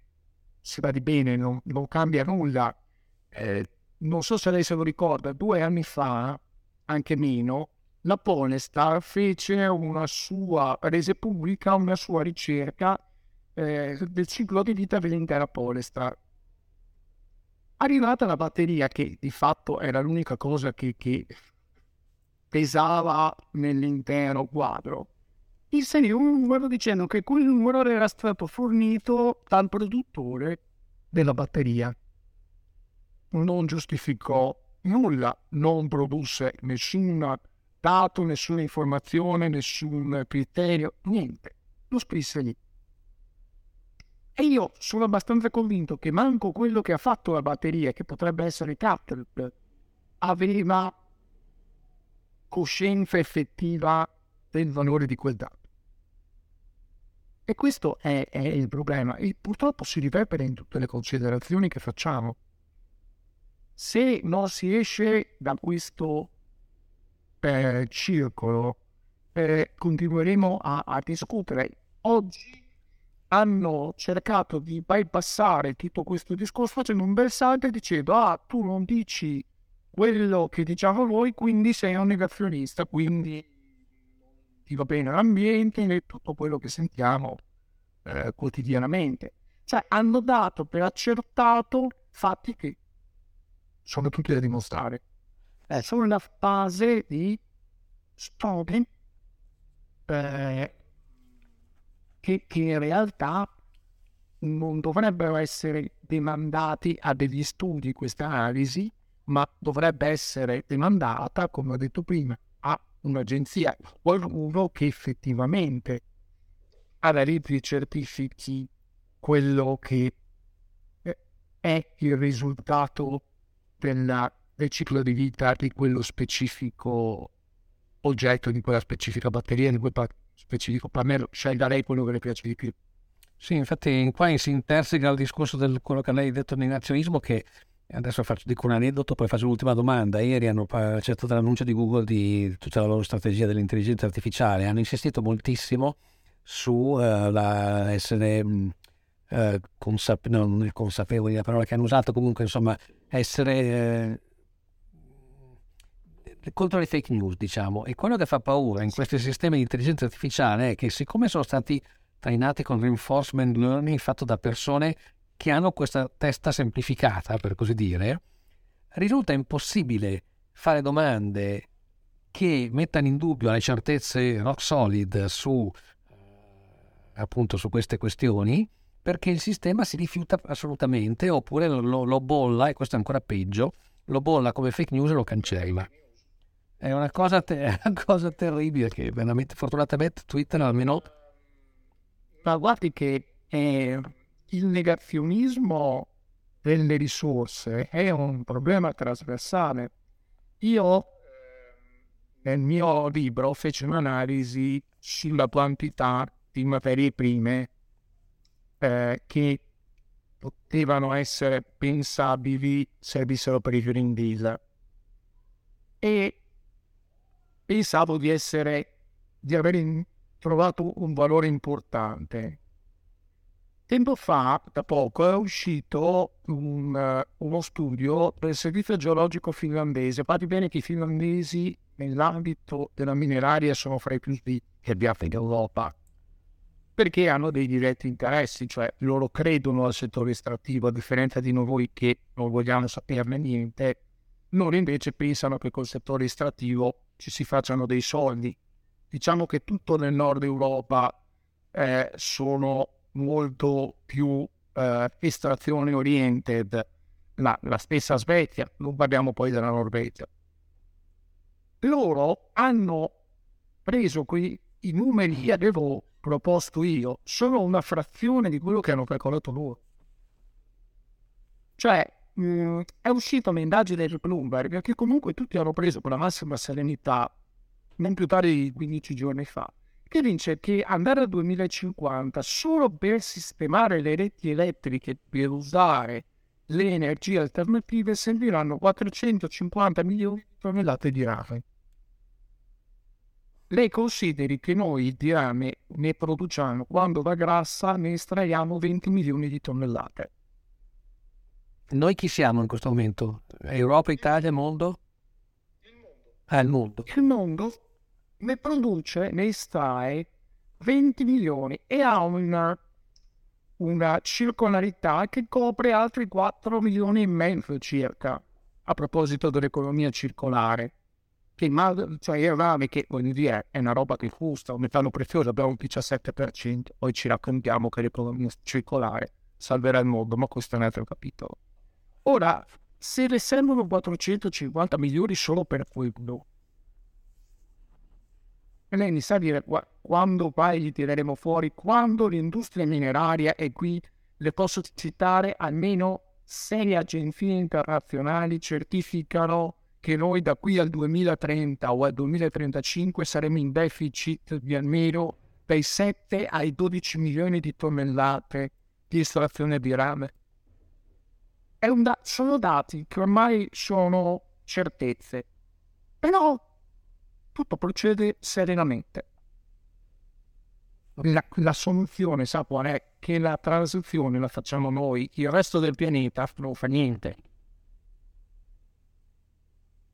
Si va di bene, non, non cambia nulla. Eh, non so se lei se lo ricorda, due anni fa, anche meno, la Polestar fece una sua, rese pubblica una sua ricerca eh, del ciclo di vita dell'intera Polestar. Arrivata la batteria, che di fatto era l'unica cosa che, che pesava nell'intero quadro, inserì un numero dicendo che quel numero era stato fornito dal produttore della batteria. Non giustificò nulla, non produsse nessuna dato, nessuna informazione, nessun criterio, niente. Lo scrisse lì. E io sono abbastanza convinto che manco quello che ha fatto la batteria, che potrebbe essere Caterpillar, aveva coscienza effettiva del valore di quel dato. E questo è, è il problema e purtroppo si riverbera in tutte le considerazioni che facciamo. Se non si esce da questo eh, circolo eh, continueremo a, a discutere. Oggi hanno cercato di bypassare tutto questo discorso facendo un bel salto e dicendo ah tu non dici quello che diciamo noi quindi sei un negazionista quindi ti va bene l'ambiente e tutto quello che sentiamo eh, quotidianamente cioè hanno dato per accertato fatti che sono tutti da dimostrare. È solo una fase di studi eh, che, che in realtà non dovrebbero essere demandati a degli studi questa analisi, ma dovrebbe essere demandata, come ho detto prima, a un'agenzia, qualcuno che effettivamente analizzi e certifichi quello che eh, è il risultato della, del ciclo di vita di quello specifico oggetto, di quella specifica batteria, di quel specifico pannello. Scelga lei quello che le piace di più. Sì, infatti qua si interseca il discorso del quello che lei ha detto del negazionismo che adesso faccio, dico un aneddoto, poi faccio l'ultima domanda. Ieri hanno accettato l'annuncio di Google di tutta la loro strategia dell'intelligenza artificiale. Hanno insistito moltissimo su uh, la essere consap- non consapevoli, la parola che hanno usato, comunque insomma essere uh, contro le fake news, diciamo. E quello che fa paura in questi sistemi di intelligenza artificiale è che siccome sono stati trainati con reinforcement learning fatto da persone che hanno questa testa semplificata, per così dire, risulta impossibile fare domande che mettano in dubbio le certezze rock solid su eh, appunto su queste questioni perché il sistema si rifiuta assolutamente oppure lo, lo bolla e questo è ancora peggio lo bolla come fake news e lo cancella è una cosa, te- una cosa terribile che veramente fortunatamente Twitter almeno ma guardi che eh, il negazionismo delle risorse è un problema trasversale. Io nel mio libro feci un'analisi sulla quantità di materie prime eh, che potevano essere pensabili servissero per i Green Deal e pensavo di essere di aver trovato un valore importante. Tempo fa, da poco, è uscito un, uh, uno studio del servizio geologico finlandese. Fate bene che i finlandesi nell'ambito della mineraria sono fra i più ricchi che abbiamo in Europa, perché hanno dei diretti interessi, cioè loro credono al settore estrattivo, a differenza di noi che non vogliamo saperne niente, loro invece pensano che col settore estrattivo ci si facciano dei soldi diciamo che tutto nel nord Europa eh, sono molto più eh, estrazione oriented, la, la stessa Svezia, non parliamo poi della Norvegia. Loro hanno preso qui i numeri che avevo proposto io, sono una frazione di quello che hanno calcolato loro. Cioè, mh, mm, è uscita un'indagine del Bloomberg che comunque tutti hanno preso con la massima serenità non più tardi di 15 giorni fa, che dice che andare al 2050 solo per sistemare le reti elettriche per usare le energie alternative serviranno 450 milioni di tonnellate di rame. Lei consideri che noi di rame ne produciamo quando va grassa ne estraiamo 20 milioni di tonnellate. Noi chi siamo in questo momento? Europa, Italia, mondo? Il mondo. Ah, il mondo. Il mondo ne produce, ne estrae 20 milioni e ha una, una circolarità che copre altri 4 milioni e mezzo circa, a proposito dell'economia circolare. Che ma, cioè il rame che voglio dire è una roba che costa, un metallo prezioso abbiamo un 17%, poi ci raccontiamo che l'economia circolare salverà il mondo, ma questo è un altro capitolo. Ora, se ne servono 450 milioni solo per quello, e lei mi sa dire quando poi li tireremo fuori, quando l'industria mineraria, e qui? Le posso citare almeno sei agenzie internazionali, certificano che noi da qui al 2030 o al 2035 saremo in deficit di almeno dai 7 ai 12 milioni di tonnellate di estrazione di rame. Da- sono dati che ormai sono certezze. Però tutto procede serenamente. La, la, soluzione, sa qual è? Che la transizione la facciamo noi, il resto del pianeta non fa niente.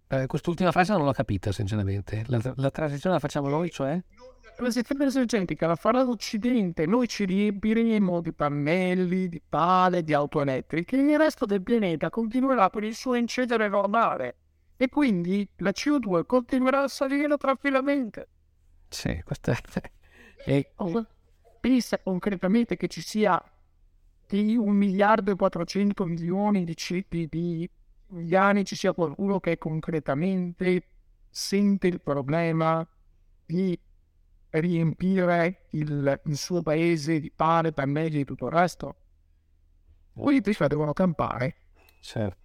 Eh, quest'ultima frase non l'ho capita, sinceramente. La, la transizione la facciamo noi, cioè? La transizione energetica la farà l'Occidente, noi ci riempiremo di pannelli, di pale, di auto elettriche, il resto del pianeta continuerà per il suo incedere normale e quindi la CO2 continuerà a salire tranquillamente. Sì, questo è... E... Pensa concretamente che ci sia di un miliardo e 400 milioni di, di, di italiani ci sia qualcuno che concretamente sente il problema di riempire il, il suo paese di pane, per meglio di tutto il resto. Prima devono campare. Certo.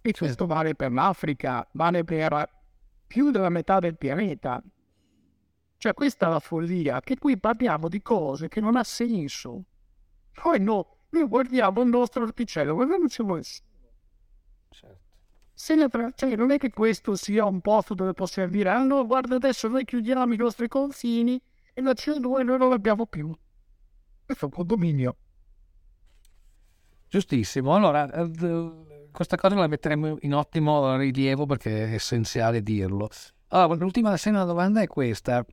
E questo vale per l'Africa, vale per più della metà del pianeta. Cioè, questa è la follia, che qui parliamo di cose che non ha senso. Poi no, noi guardiamo il nostro orticello, guardiamoci voi. Certo. Se ne pre- cioè, non è che questo sia un posto dove possiamo dire, ah no, guarda adesso noi chiudiamo i nostri confini e la CO2 noi non l'abbiamo più. Questo è un condominio. Giustissimo. Allora, eh, questa cosa la metteremo in ottimo rilievo perché è essenziale dirlo. Allora, l'ultima seconda domanda è questa.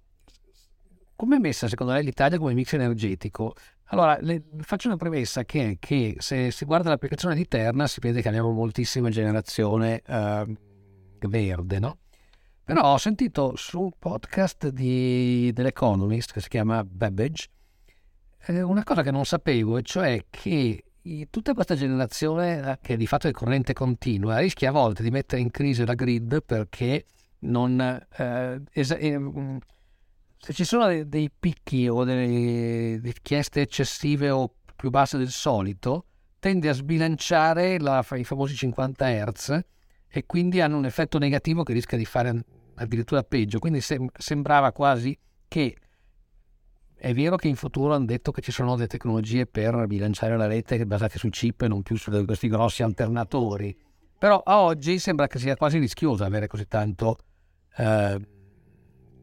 Come è messa secondo lei l'Italia come mix energetico? Allora, le, faccio una premessa che, che se si guarda l'applicazione di Terna si vede che abbiamo moltissima generazione eh, verde, no? Però ho sentito su un podcast di, dell'Economist che si chiama Babbage eh, una cosa che non sapevo, e cioè che tutta questa generazione eh, che di fatto è corrente continua rischia a volte di mettere in crisi la grid perché non... eh, esa- eh, mm, se ci sono dei, dei picchi o delle richieste eccessive o più basse del solito, tende a sbilanciare la- i famosi 50 Hz e quindi hanno un effetto negativo che rischia di fare addirittura peggio. Quindi sem- sembrava quasi che è vero che in futuro hanno detto che ci sono delle tecnologie per bilanciare la rete basate su chip e non più su questi grossi alternatori, però a oggi sembra che sia quasi rischioso avere così tanto eh,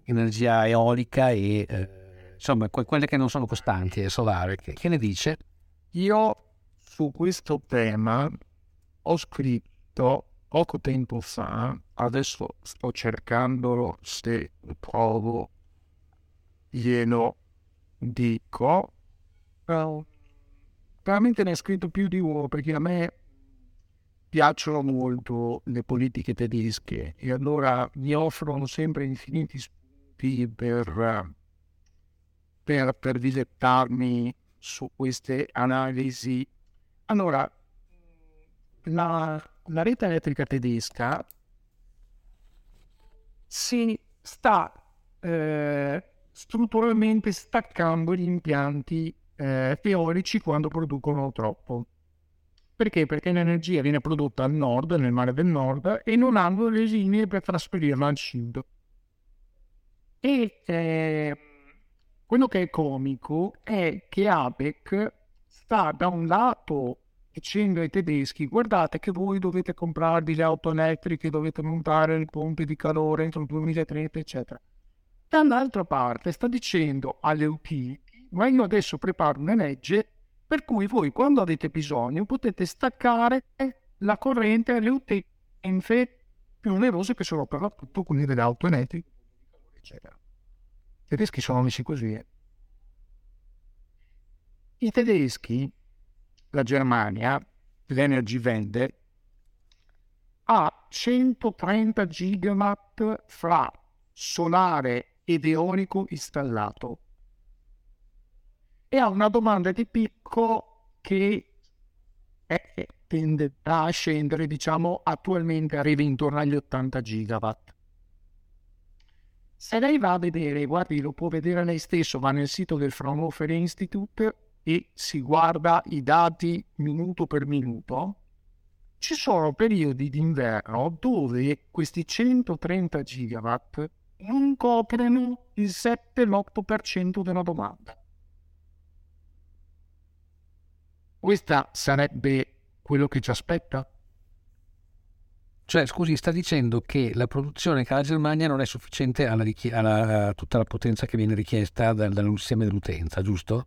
energia eolica e eh, insomma que- quelle che non sono costanti, e solare. Che, che ne dice? Io su questo tema ho scritto poco tempo fa, adesso sto cercandolo, se lo trovo glielo dico. Eh, veramente ne ho scritto più di uno perché a me piacciono molto le politiche tedesche e allora mi offrono sempre infiniti spunti per, per, per dilettarmi su queste analisi. Allora, la, la rete elettrica tedesca si sta eh, strutturalmente staccando gli impianti eh, eolici quando producono troppo. Perché? Perché l'energia viene prodotta al nord, nel mare del nord, e non hanno le linee per trasferirla al sud. E eh, quello che è comico è che APEC sta da un lato dicendo ai tedeschi guardate che voi dovete comprarvi le auto elettriche, dovete montare le pompe di calore entro il 2030, eccetera. Dall'altra parte sta dicendo alle utility, ma io adesso preparo una legge per cui voi quando avete bisogno potete staccare la corrente alle utenze più onerose che sono per l'appunto quelle delle auto elettriche, eccetera. I tedeschi sono messi così. eh. I tedeschi, la Germania, l'Energy vende, ha 130 gigawatt fra solare ed eolico installato e ha una domanda di picco che è- tende a scendere, diciamo, attualmente arriva intorno agli 80 gigawatt. Se lei va a vedere, guardi, lo può vedere lei stesso, va nel sito del Fraunhofer Institute e si guarda i dati minuto per minuto, ci sono periodi d'inverno dove questi 130 gigawatt non coprono il 7-8% della domanda. Questa sarebbe quello che ci aspetta? Cioè, scusi, sta dicendo che la produzione che ha la Germania non è sufficiente alla richie- alla- a tutta la potenza che viene richiesta dal- dall'insieme dell'utenza, giusto?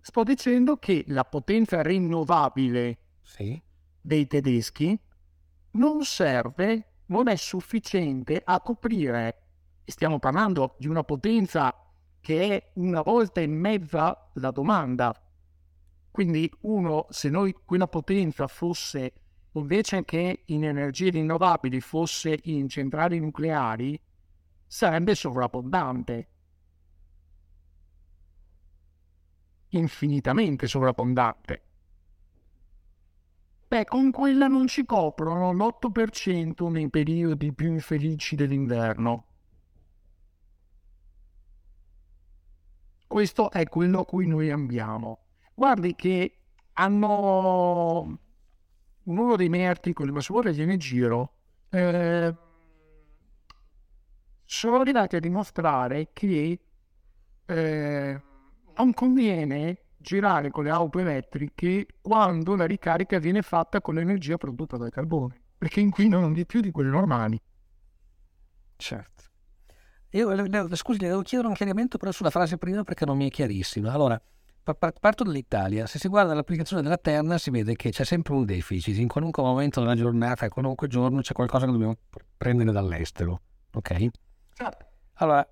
Sto dicendo che la potenza rinnovabile Sì. dei tedeschi non serve, non è sufficiente a coprire, stiamo parlando di una potenza che è una volta e mezza la domanda. Quindi uno, se noi quella potenza fosse invece che in energie rinnovabili fosse in centrali nucleari, sarebbe sovrabbondante. Infinitamente sovrabbondante. Beh, con quella non ci coprono l'8% nei periodi più infelici dell'inverno. Questo è quello a cui noi andiamo. Guardi che hanno uno dei miei articoli, ma se vuole gliene giro, eh, sono arrivati a dimostrare che eh, non conviene girare con le auto elettriche quando la ricarica viene fatta con l'energia prodotta dal carbone, perché inquinano di più di quelle normali. Certo. Io, le, scusi, devo chiedere un chiarimento però sulla frase prima perché non mi è chiarissima. Allora, parto dall'Italia. Se si guarda l'applicazione della Terna si vede che c'è sempre un deficit. In qualunque momento della giornata, in qualunque giorno c'è qualcosa che dobbiamo prendere dall'estero. Ok? Certo. Allora,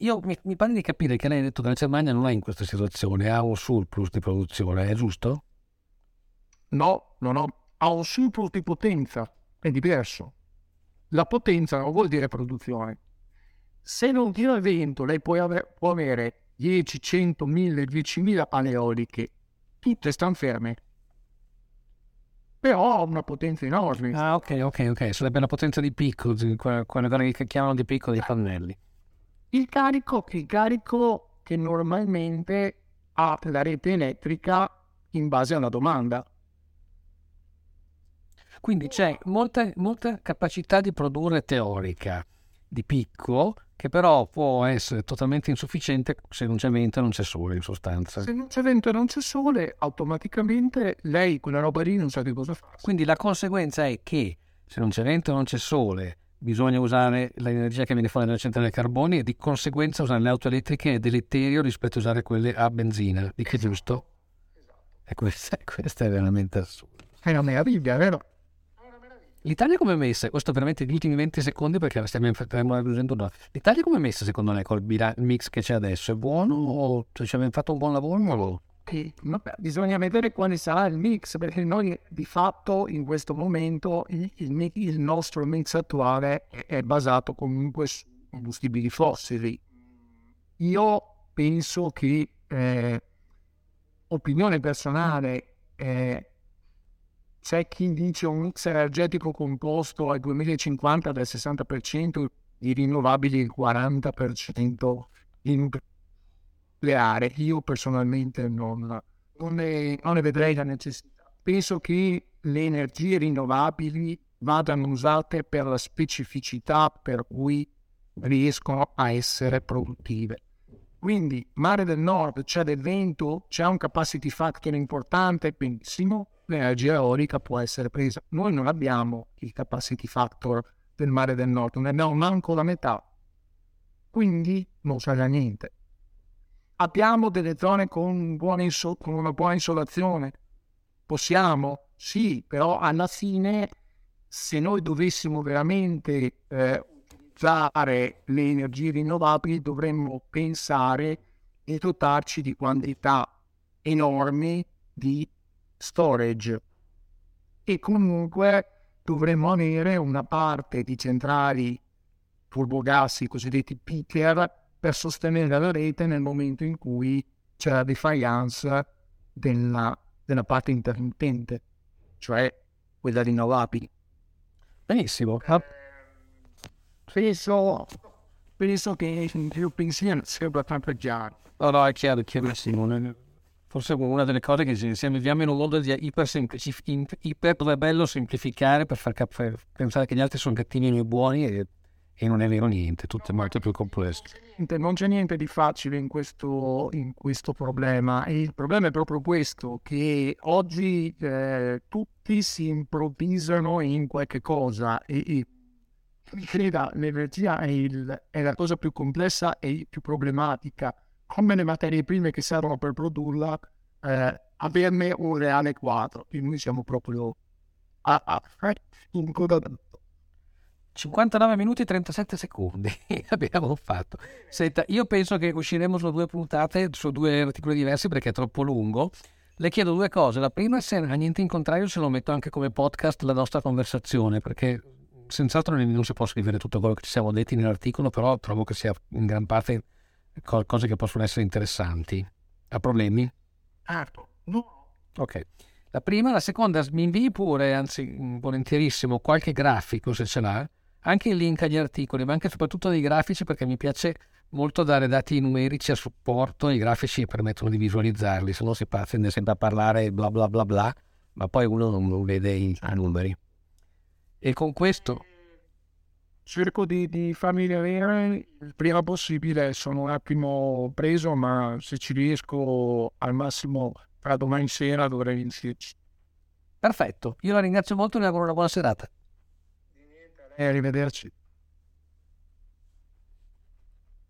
io mi, mi pare di capire che lei ha detto che la Germania non è in questa situazione, ha un surplus di produzione, è giusto? No, no, no, ha un surplus di potenza, è diverso. La potenza non vuol dire produzione. Se non tira vento, lei può avere 10, 100, 1000, 10.000 pale eoliche, tutte stanno ferme. Però ha una potenza enorme. Ah, ok, ok, ok. Sarebbe la potenza di picco, quelle che chiamano di picco dei pannelli. Il carico, il carico che normalmente ha la rete elettrica in base alla domanda. Quindi c'è molta, molta capacità di produrre teorica di picco che però può essere totalmente insufficiente se non c'è vento e non c'è sole in sostanza. Se non c'è vento e non c'è sole, automaticamente lei quella roba lì non sa che cosa fa. Quindi la conseguenza è che se non c'è vento e non c'è sole, bisogna usare l'energia che viene fuori dalla centrale carboni e di conseguenza usare le auto elettriche è deleterio rispetto a usare quelle a benzina. Di che giusto? Esatto. E questa, questa è veramente assurda. È una meraviglia, vero? L'Italia come è messa? Questo veramente gli ultimi 20 secondi perché stiamo raggiungendo una... L'Italia come è messa secondo lei col mix che c'è adesso? È buono o cioè, ci abbiamo fatto un buon lavoro? Sì, vabbè, bisogna vedere quale sarà il mix perché noi di fatto in questo momento il, il, il nostro mix attuale è, è basato comunque su combustibili fossili. Io penso che eh, opinione personale eh, c'è chi dice un mix energetico composto al 2050 del 60% di rinnovabili il 40% di nucleare. Io personalmente non, non, ne, non ne vedrei la necessità. Penso che le energie rinnovabili vadano usate per la specificità per cui riescono a essere produttive. Quindi mare del nord c'è del vento, c'è un capacity factor importante, benissimo, l'energia eolica può essere presa. Noi non abbiamo il capacity factor del mare del nord, ne abbiamo manco la metà. Quindi non a niente. Abbiamo delle zone con, inso- con una buona insolazione. Possiamo, sì, però alla fine se noi dovessimo veramente eh, utilizzare le energie rinnovabili dovremmo pensare di dotarci di quantità enormi di storage e comunque dovremmo avere una parte di centrali turbogas, i cosiddetti picker, per sostenere la rete nel momento in cui c'è la defiance della, della parte intermittente, cioè quella rinnovabile. Benissimo. Penso, penso che il pensiero sia abbastanza chiaro. No, no, è chiaro, è chiarissimo forse una delle cose che se viviamo in un mondo di iper, iper dove è bello semplificare per far cap- pensare che gli altri sono cattivi e noi buoni e, e non è vero niente, tutto è molto più complesso. Non c'è niente di facile in questo, in questo problema e il problema è proprio questo, che oggi eh, tutti si improvvisano in qualche cosa e, e mi creda, l'energia è, il, è la cosa più complessa e più problematica come le materie prime che servono per produrla, eh, averne un reale quadro. Quindi noi siamo proprio a, a, in coda 59 minuti e 37 secondi abbiamo fatto. Senta, io penso che usciremo su due puntate, su due articoli diversi perché è troppo lungo. Le chiedo due cose. La prima, se a niente in contrario, se lo metto anche come podcast la nostra conversazione, perché senz'altro non si può scrivere tutto quello che ci siamo detti nell'articolo, però trovo che sia in gran parte cose che possono essere interessanti. Ha problemi? Certo, no. Ok. La prima, la seconda, mi invii pure, anzi volentierissimo, qualche grafico se ce l'ha, anche il link agli articoli, ma anche soprattutto dei grafici perché mi piace molto dare dati numerici a supporto, i grafici permettono di visualizzarli, se no si tende sempre a parlare bla bla bla bla, ma poi uno non vede i, i numeri. E con questo cerco di, di farmi vedere il prima possibile. Sono un attimo preso, ma se ci riesco al massimo fra domani sera dovrei iniziarci. Perfetto, io la ringrazio molto e le auguro una buona serata. E arrivederci.